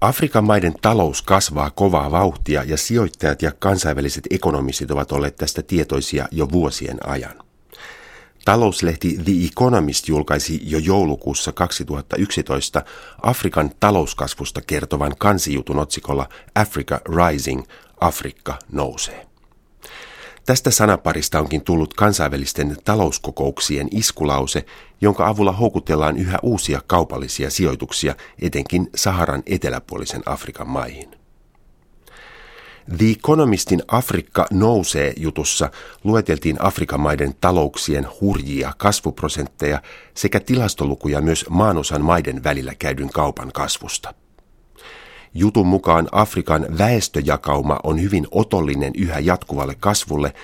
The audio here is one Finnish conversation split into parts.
Afrikan maiden talous kasvaa kovaa vauhtia ja sijoittajat ja kansainväliset ekonomistit ovat olleet tästä tietoisia jo vuosien ajan. Talouslehti The Economist julkaisi jo joulukuussa 2011 Afrikan talouskasvusta kertovan kansijutun otsikolla Africa Rising, Afrikka nousee. Tästä sanaparista onkin tullut kansainvälisten talouskokouksien iskulause, jonka avulla houkutellaan yhä uusia kaupallisia sijoituksia etenkin Saharan eteläpuolisen Afrikan maihin. The Economistin Afrikka nousee jutussa lueteltiin Afrikan maiden talouksien hurjia kasvuprosentteja sekä tilastolukuja myös maanosan maiden välillä käydyn kaupan kasvusta. Jutun mukaan Afrikan väestöjakauma on hyvin otollinen yhä jatkuvalle kasvulle,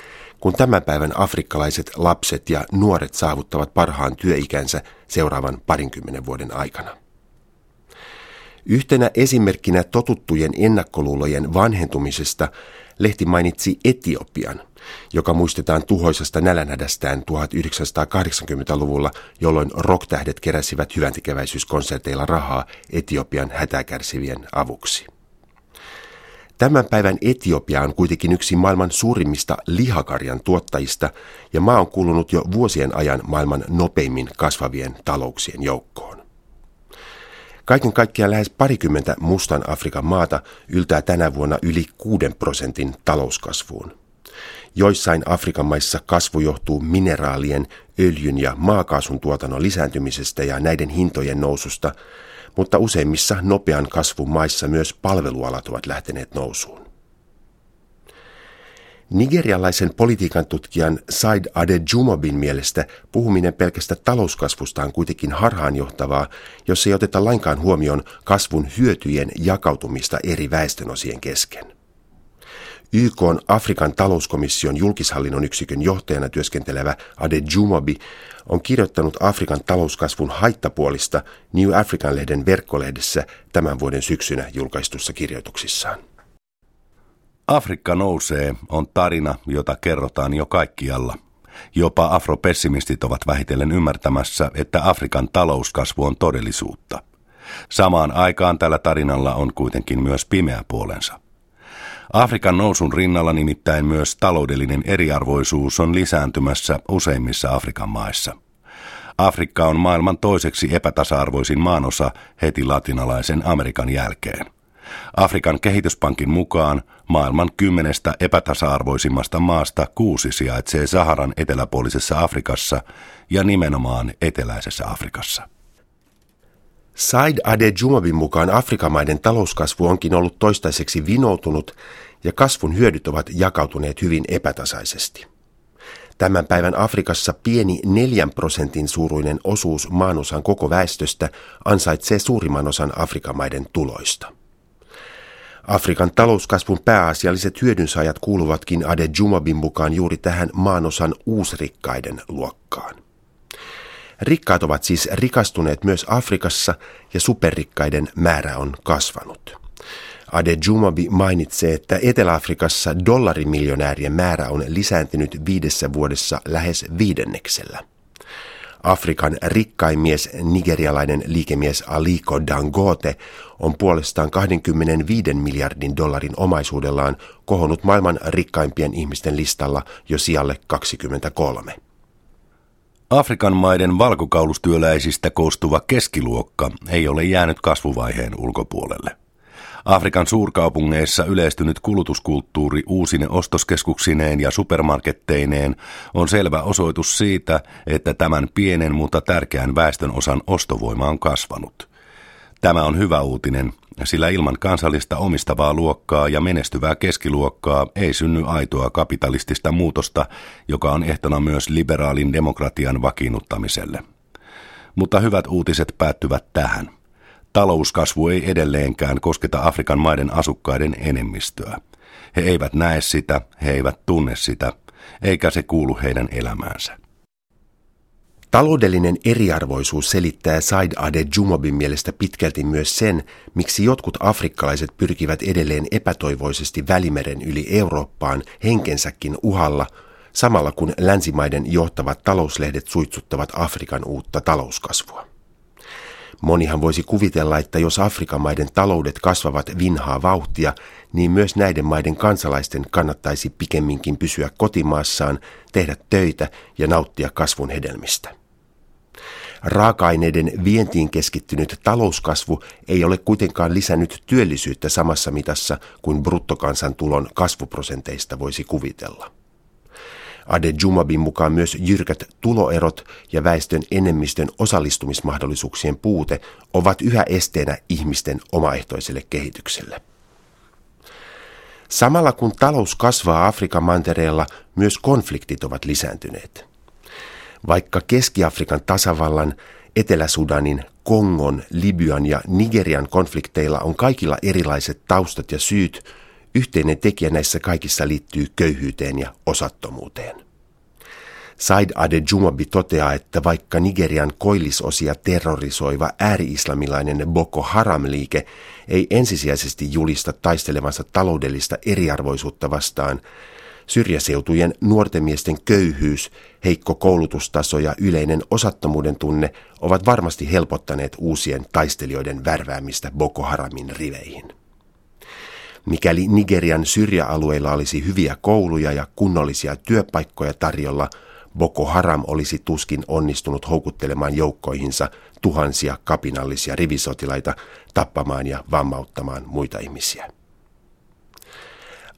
kun tämän päivän afrikkalaiset lapset ja nuoret saavuttavat parhaan työikänsä seuraavan parinkymmenen vuoden aikana. Yhtenä esimerkkinä totuttujen ennakkoluulojen vanhentumisesta lehti mainitsi Etiopian, joka muistetaan tuhoisasta nälänhädästään 1980-luvulla, jolloin rocktähdet keräsivät hyväntekeväisyyskonserteilla rahaa Etiopian hätäkärsivien avuksi. Tämän päivän Etiopia on kuitenkin yksi maailman suurimmista lihakarjan tuottajista ja maa on kuulunut jo vuosien ajan maailman nopeimmin kasvavien talouksien joukkoon. Kaiken kaikkiaan lähes parikymmentä mustan Afrikan maata yltää tänä vuonna yli 6 prosentin talouskasvuun. Joissain Afrikan maissa kasvu johtuu mineraalien, öljyn ja maakaasun tuotannon lisääntymisestä ja näiden hintojen noususta, mutta useimmissa nopean kasvun maissa myös palvelualat ovat lähteneet nousuun. Nigerialaisen politiikan tutkijan Said Adejumobin mielestä puhuminen pelkästä talouskasvusta on kuitenkin harhaanjohtavaa, jos ei oteta lainkaan huomioon kasvun hyötyjen jakautumista eri väestönosien kesken. YK on Afrikan talouskomission julkishallinnon yksikön johtajana työskentelevä Adejumobi on kirjoittanut Afrikan talouskasvun haittapuolista New African-lehden verkkolehdessä tämän vuoden syksynä julkaistussa kirjoituksissaan. Afrikka nousee on tarina, jota kerrotaan jo kaikkialla. Jopa afropessimistit ovat vähitellen ymmärtämässä, että Afrikan talouskasvu on todellisuutta. Samaan aikaan tällä tarinalla on kuitenkin myös pimeä puolensa. Afrikan nousun rinnalla nimittäin myös taloudellinen eriarvoisuus on lisääntymässä useimmissa Afrikan maissa. Afrikka on maailman toiseksi epätasa-arvoisin maanosa heti latinalaisen Amerikan jälkeen. Afrikan kehityspankin mukaan maailman kymmenestä epätasa-arvoisimmasta maasta kuusi sijaitsee Saharan eteläpuolisessa Afrikassa ja nimenomaan eteläisessä Afrikassa. Said Adejumabin mukaan Afrikan maiden talouskasvu onkin ollut toistaiseksi vinoutunut ja kasvun hyödyt ovat jakautuneet hyvin epätasaisesti. Tämän päivän Afrikassa pieni neljän prosentin suuruinen osuus maanosan koko väestöstä ansaitsee suurimman osan Afrikan maiden tuloista. Afrikan talouskasvun pääasialliset hyödynsaajat kuuluvatkin Ade Jumabin mukaan juuri tähän maanosan uusrikkaiden luokkaan. Rikkaat ovat siis rikastuneet myös Afrikassa ja superrikkaiden määrä on kasvanut. Ade Jumabi mainitsee, että Etelä-Afrikassa dollarimiljonäärien määrä on lisääntynyt viidessä vuodessa lähes viidenneksellä. Afrikan rikkain mies, nigerialainen liikemies Aliko Dangote, on puolestaan 25 miljardin dollarin omaisuudellaan kohonnut maailman rikkaimpien ihmisten listalla jo sijalle 23. Afrikan maiden valkokaulustyöläisistä koostuva keskiluokka ei ole jäänyt kasvuvaiheen ulkopuolelle. Afrikan suurkaupungeissa yleistynyt kulutuskulttuuri uusine ostoskeskuksineen ja supermarketteineen on selvä osoitus siitä, että tämän pienen mutta tärkeän väestön osan ostovoima on kasvanut. Tämä on hyvä uutinen, sillä ilman kansallista omistavaa luokkaa ja menestyvää keskiluokkaa ei synny aitoa kapitalistista muutosta, joka on ehtona myös liberaalin demokratian vakiinnuttamiselle. Mutta hyvät uutiset päättyvät tähän – Talouskasvu ei edelleenkään kosketa Afrikan maiden asukkaiden enemmistöä. He eivät näe sitä, he eivät tunne sitä, eikä se kuulu heidän elämäänsä. Taloudellinen eriarvoisuus selittää Said Ade Jumobin mielestä pitkälti myös sen, miksi jotkut afrikkalaiset pyrkivät edelleen epätoivoisesti Välimeren yli Eurooppaan henkensäkin uhalla, samalla kun länsimaiden johtavat talouslehdet suitsuttavat Afrikan uutta talouskasvua. Monihan voisi kuvitella, että jos Afrikan maiden taloudet kasvavat vinhaa vauhtia, niin myös näiden maiden kansalaisten kannattaisi pikemminkin pysyä kotimaassaan, tehdä töitä ja nauttia kasvun hedelmistä. Raaka-aineiden vientiin keskittynyt talouskasvu ei ole kuitenkaan lisännyt työllisyyttä samassa mitassa kuin bruttokansantulon kasvuprosenteista voisi kuvitella. Ade Jumabin mukaan myös jyrkät tuloerot ja väestön enemmistön osallistumismahdollisuuksien puute ovat yhä esteenä ihmisten omaehtoiselle kehitykselle. Samalla kun talous kasvaa Afrikan mantereella, myös konfliktit ovat lisääntyneet. Vaikka Keski-Afrikan tasavallan, Etelä-Sudanin, Kongon, Libyan ja Nigerian konflikteilla on kaikilla erilaiset taustat ja syyt, yhteinen tekijä näissä kaikissa liittyy köyhyyteen ja osattomuuteen. Said Ade Jumabi toteaa, että vaikka Nigerian koillisosia terrorisoiva ääri-islamilainen Boko Haram-liike ei ensisijaisesti julista taistelevansa taloudellista eriarvoisuutta vastaan, Syrjäseutujen nuorten miesten köyhyys, heikko koulutustaso ja yleinen osattomuuden tunne ovat varmasti helpottaneet uusien taistelijoiden värväämistä Boko Haramin riveihin. Mikäli Nigerian syrjäalueilla olisi hyviä kouluja ja kunnollisia työpaikkoja tarjolla, Boko Haram olisi tuskin onnistunut houkuttelemaan joukkoihinsa tuhansia kapinallisia rivisotilaita tappamaan ja vammauttamaan muita ihmisiä.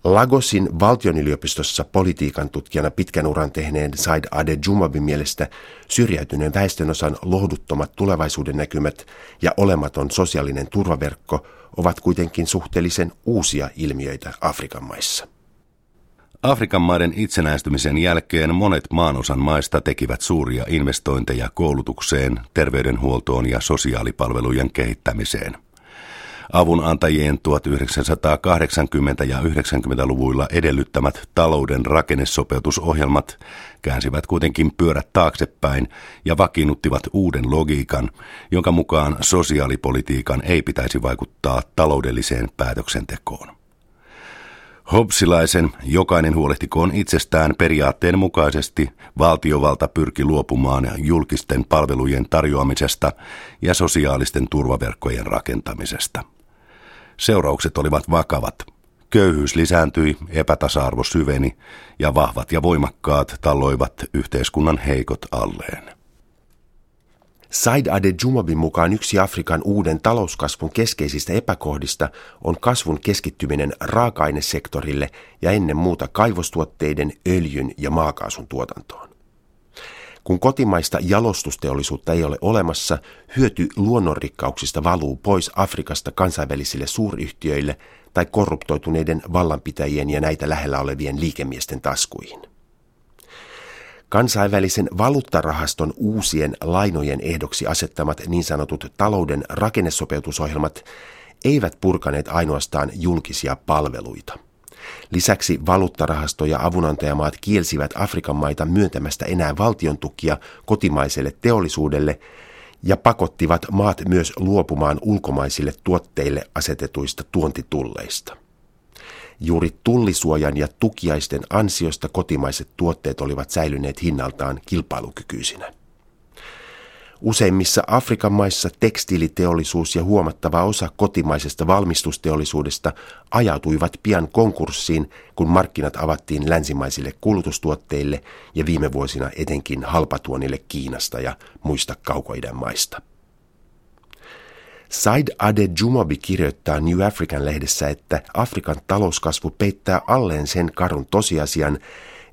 Lagosin valtionyliopistossa politiikan tutkijana pitkän uran tehneen Said Ade Jumabin mielestä syrjäytyneen väestönosan lohduttomat tulevaisuuden näkymät ja olematon sosiaalinen turvaverkko ovat kuitenkin suhteellisen uusia ilmiöitä Afrikan maissa. Afrikan maiden itsenäistymisen jälkeen monet maanosan maista tekivät suuria investointeja koulutukseen, terveydenhuoltoon ja sosiaalipalvelujen kehittämiseen. Avunantajien 1980- ja 90-luvuilla edellyttämät talouden rakennesopeutusohjelmat käänsivät kuitenkin pyörät taaksepäin ja vakiinnuttivat uuden logiikan, jonka mukaan sosiaalipolitiikan ei pitäisi vaikuttaa taloudelliseen päätöksentekoon. Hobbesilaisen jokainen huolehtikoon itsestään periaatteen mukaisesti valtiovalta pyrki luopumaan julkisten palvelujen tarjoamisesta ja sosiaalisten turvaverkkojen rakentamisesta. Seuraukset olivat vakavat. Köyhyys lisääntyi, epätasa-arvo syveni ja vahvat ja voimakkaat talloivat yhteiskunnan heikot alleen. Said Ade Jumabin mukaan yksi Afrikan uuden talouskasvun keskeisistä epäkohdista on kasvun keskittyminen raaka-ainesektorille ja ennen muuta kaivostuotteiden, öljyn ja maakaasun tuotantoon. Kun kotimaista jalostusteollisuutta ei ole olemassa, hyöty luonnonrikkauksista valuu pois Afrikasta kansainvälisille suuryhtiöille tai korruptoituneiden vallanpitäjien ja näitä lähellä olevien liikemiesten taskuihin. Kansainvälisen valuuttarahaston uusien lainojen ehdoksi asettamat niin sanotut talouden rakennesopeutusohjelmat eivät purkaneet ainoastaan julkisia palveluita. Lisäksi valuuttarahasto ja avunantajamaat kielsivät Afrikan maita myöntämästä enää valtion tukia kotimaiselle teollisuudelle ja pakottivat maat myös luopumaan ulkomaisille tuotteille asetetuista tuontitulleista. Juuri tullisuojan ja tukiaisten ansiosta kotimaiset tuotteet olivat säilyneet hinnaltaan kilpailukykyisinä. Useimmissa Afrikan maissa tekstiiliteollisuus ja huomattava osa kotimaisesta valmistusteollisuudesta ajautuivat pian konkurssiin, kun markkinat avattiin länsimaisille kulutustuotteille ja viime vuosina etenkin halpatuonille Kiinasta ja muista kaukoidän maista. Said Ade Jumobi kirjoittaa New African lehdessä, että Afrikan talouskasvu peittää alleen sen karun tosiasian,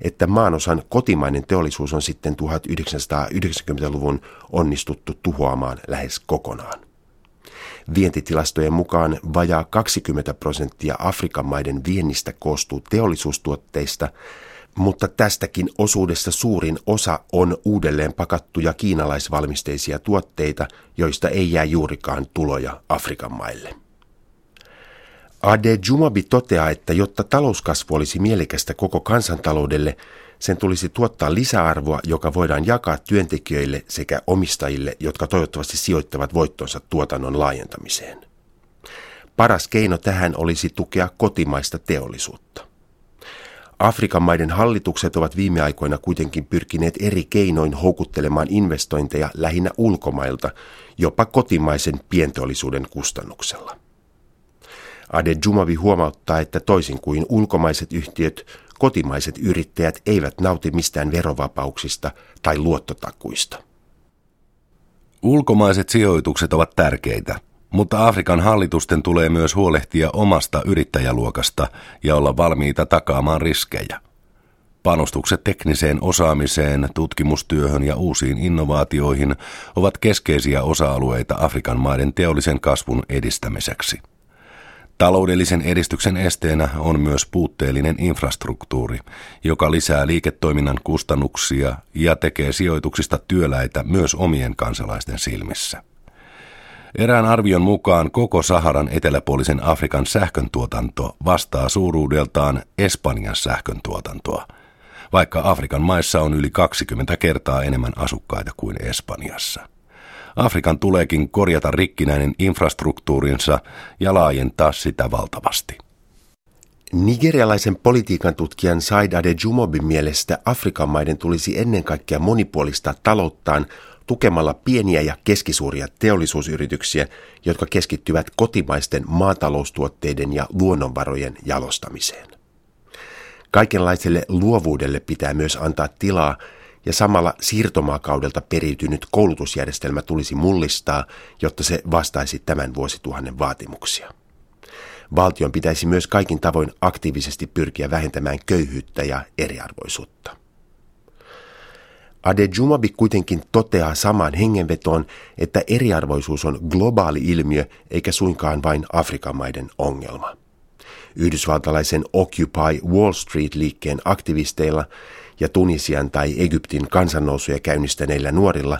että maanosan kotimainen teollisuus on sitten 1990-luvun onnistuttu tuhoamaan lähes kokonaan. Vientitilastojen mukaan vajaa 20 prosenttia Afrikan maiden viennistä koostuu teollisuustuotteista, mutta tästäkin osuudesta suurin osa on uudelleen pakattuja kiinalaisvalmisteisia tuotteita, joista ei jää juurikaan tuloja Afrikan maille. Ade Jumabi toteaa, että jotta talouskasvu olisi mielekästä koko kansantaloudelle, sen tulisi tuottaa lisäarvoa, joka voidaan jakaa työntekijöille sekä omistajille, jotka toivottavasti sijoittavat voittonsa tuotannon laajentamiseen. Paras keino tähän olisi tukea kotimaista teollisuutta. Afrikan maiden hallitukset ovat viime aikoina kuitenkin pyrkineet eri keinoin houkuttelemaan investointeja lähinnä ulkomailta, jopa kotimaisen pienteollisuuden kustannuksella. Ade Jumavi huomauttaa, että toisin kuin ulkomaiset yhtiöt, kotimaiset yrittäjät eivät nauti mistään verovapauksista tai luottotakuista. Ulkomaiset sijoitukset ovat tärkeitä, mutta Afrikan hallitusten tulee myös huolehtia omasta yrittäjäluokasta ja olla valmiita takaamaan riskejä. Panostukset tekniseen osaamiseen, tutkimustyöhön ja uusiin innovaatioihin ovat keskeisiä osa-alueita Afrikan maiden teollisen kasvun edistämiseksi. Taloudellisen edistyksen esteenä on myös puutteellinen infrastruktuuri, joka lisää liiketoiminnan kustannuksia ja tekee sijoituksista työläitä myös omien kansalaisten silmissä. Erään arvion mukaan koko Saharan eteläpuolisen Afrikan sähköntuotanto vastaa suuruudeltaan Espanjan sähköntuotantoa, vaikka Afrikan maissa on yli 20 kertaa enemmän asukkaita kuin Espanjassa. Afrikan tuleekin korjata rikkinäinen infrastruktuurinsa ja laajentaa sitä valtavasti. Nigerialaisen politiikan tutkijan Said Adejumobin mielestä Afrikan maiden tulisi ennen kaikkea monipuolistaa talouttaan tukemalla pieniä ja keskisuuria teollisuusyrityksiä, jotka keskittyvät kotimaisten maataloustuotteiden ja luonnonvarojen jalostamiseen. Kaikenlaiselle luovuudelle pitää myös antaa tilaa, ja samalla siirtomaakaudelta periytynyt koulutusjärjestelmä tulisi mullistaa, jotta se vastaisi tämän vuosituhannen vaatimuksia. Valtion pitäisi myös kaikin tavoin aktiivisesti pyrkiä vähentämään köyhyyttä ja eriarvoisuutta. Adejumabi kuitenkin toteaa samaan hengenvetoon, että eriarvoisuus on globaali ilmiö eikä suinkaan vain Afrikan maiden ongelma. Yhdysvaltalaisen Occupy Wall Street-liikkeen aktivisteilla ja Tunisian tai Egyptin kansannousuja käynnistäneillä nuorilla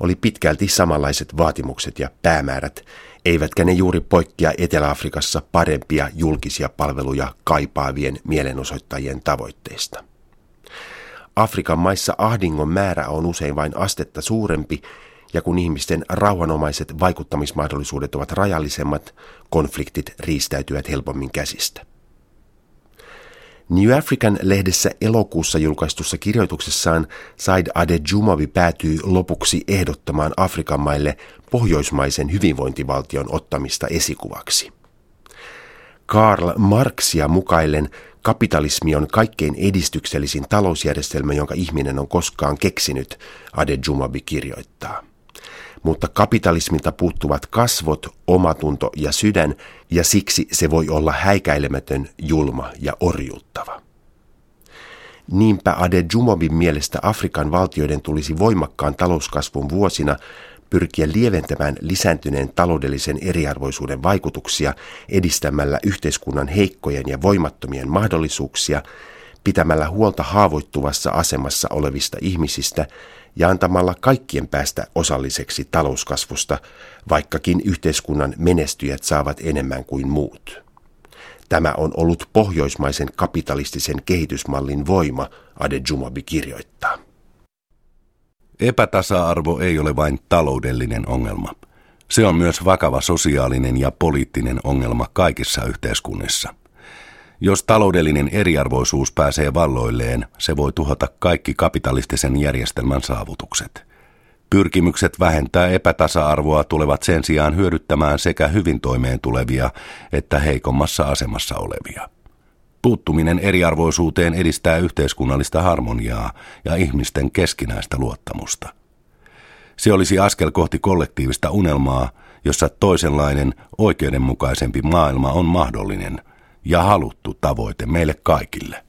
oli pitkälti samanlaiset vaatimukset ja päämäärät, eivätkä ne juuri poikkea Etelä-Afrikassa parempia julkisia palveluja kaipaavien mielenosoittajien tavoitteista. Afrikan maissa ahdingon määrä on usein vain astetta suurempi, ja kun ihmisten rauhanomaiset vaikuttamismahdollisuudet ovat rajallisemmat, konfliktit riistäytyvät helpommin käsistä. New African lehdessä elokuussa julkaistussa kirjoituksessaan Said Adejumavi päätyy lopuksi ehdottamaan Afrikan maille pohjoismaisen hyvinvointivaltion ottamista esikuvaksi. Karl Marxia mukaillen kapitalismi on kaikkein edistyksellisin talousjärjestelmä, jonka ihminen on koskaan keksinyt, Adejumabi kirjoittaa mutta kapitalismilta puuttuvat kasvot, omatunto ja sydän, ja siksi se voi olla häikäilemätön, julma ja orjuuttava. Niinpä Ade Jumovin mielestä Afrikan valtioiden tulisi voimakkaan talouskasvun vuosina pyrkiä lieventämään lisääntyneen taloudellisen eriarvoisuuden vaikutuksia edistämällä yhteiskunnan heikkojen ja voimattomien mahdollisuuksia, pitämällä huolta haavoittuvassa asemassa olevista ihmisistä ja antamalla kaikkien päästä osalliseksi talouskasvusta, vaikkakin yhteiskunnan menestyjät saavat enemmän kuin muut. Tämä on ollut pohjoismaisen kapitalistisen kehitysmallin voima, Ade Jumabi kirjoittaa. Epätasa-arvo ei ole vain taloudellinen ongelma. Se on myös vakava sosiaalinen ja poliittinen ongelma kaikissa yhteiskunnissa – jos taloudellinen eriarvoisuus pääsee valloilleen, se voi tuhota kaikki kapitalistisen järjestelmän saavutukset. Pyrkimykset vähentää epätasa-arvoa tulevat sen sijaan hyödyttämään sekä hyvin toimeen tulevia että heikommassa asemassa olevia. Puuttuminen eriarvoisuuteen edistää yhteiskunnallista harmoniaa ja ihmisten keskinäistä luottamusta. Se olisi askel kohti kollektiivista unelmaa, jossa toisenlainen, oikeudenmukaisempi maailma on mahdollinen – ja haluttu tavoite meille kaikille.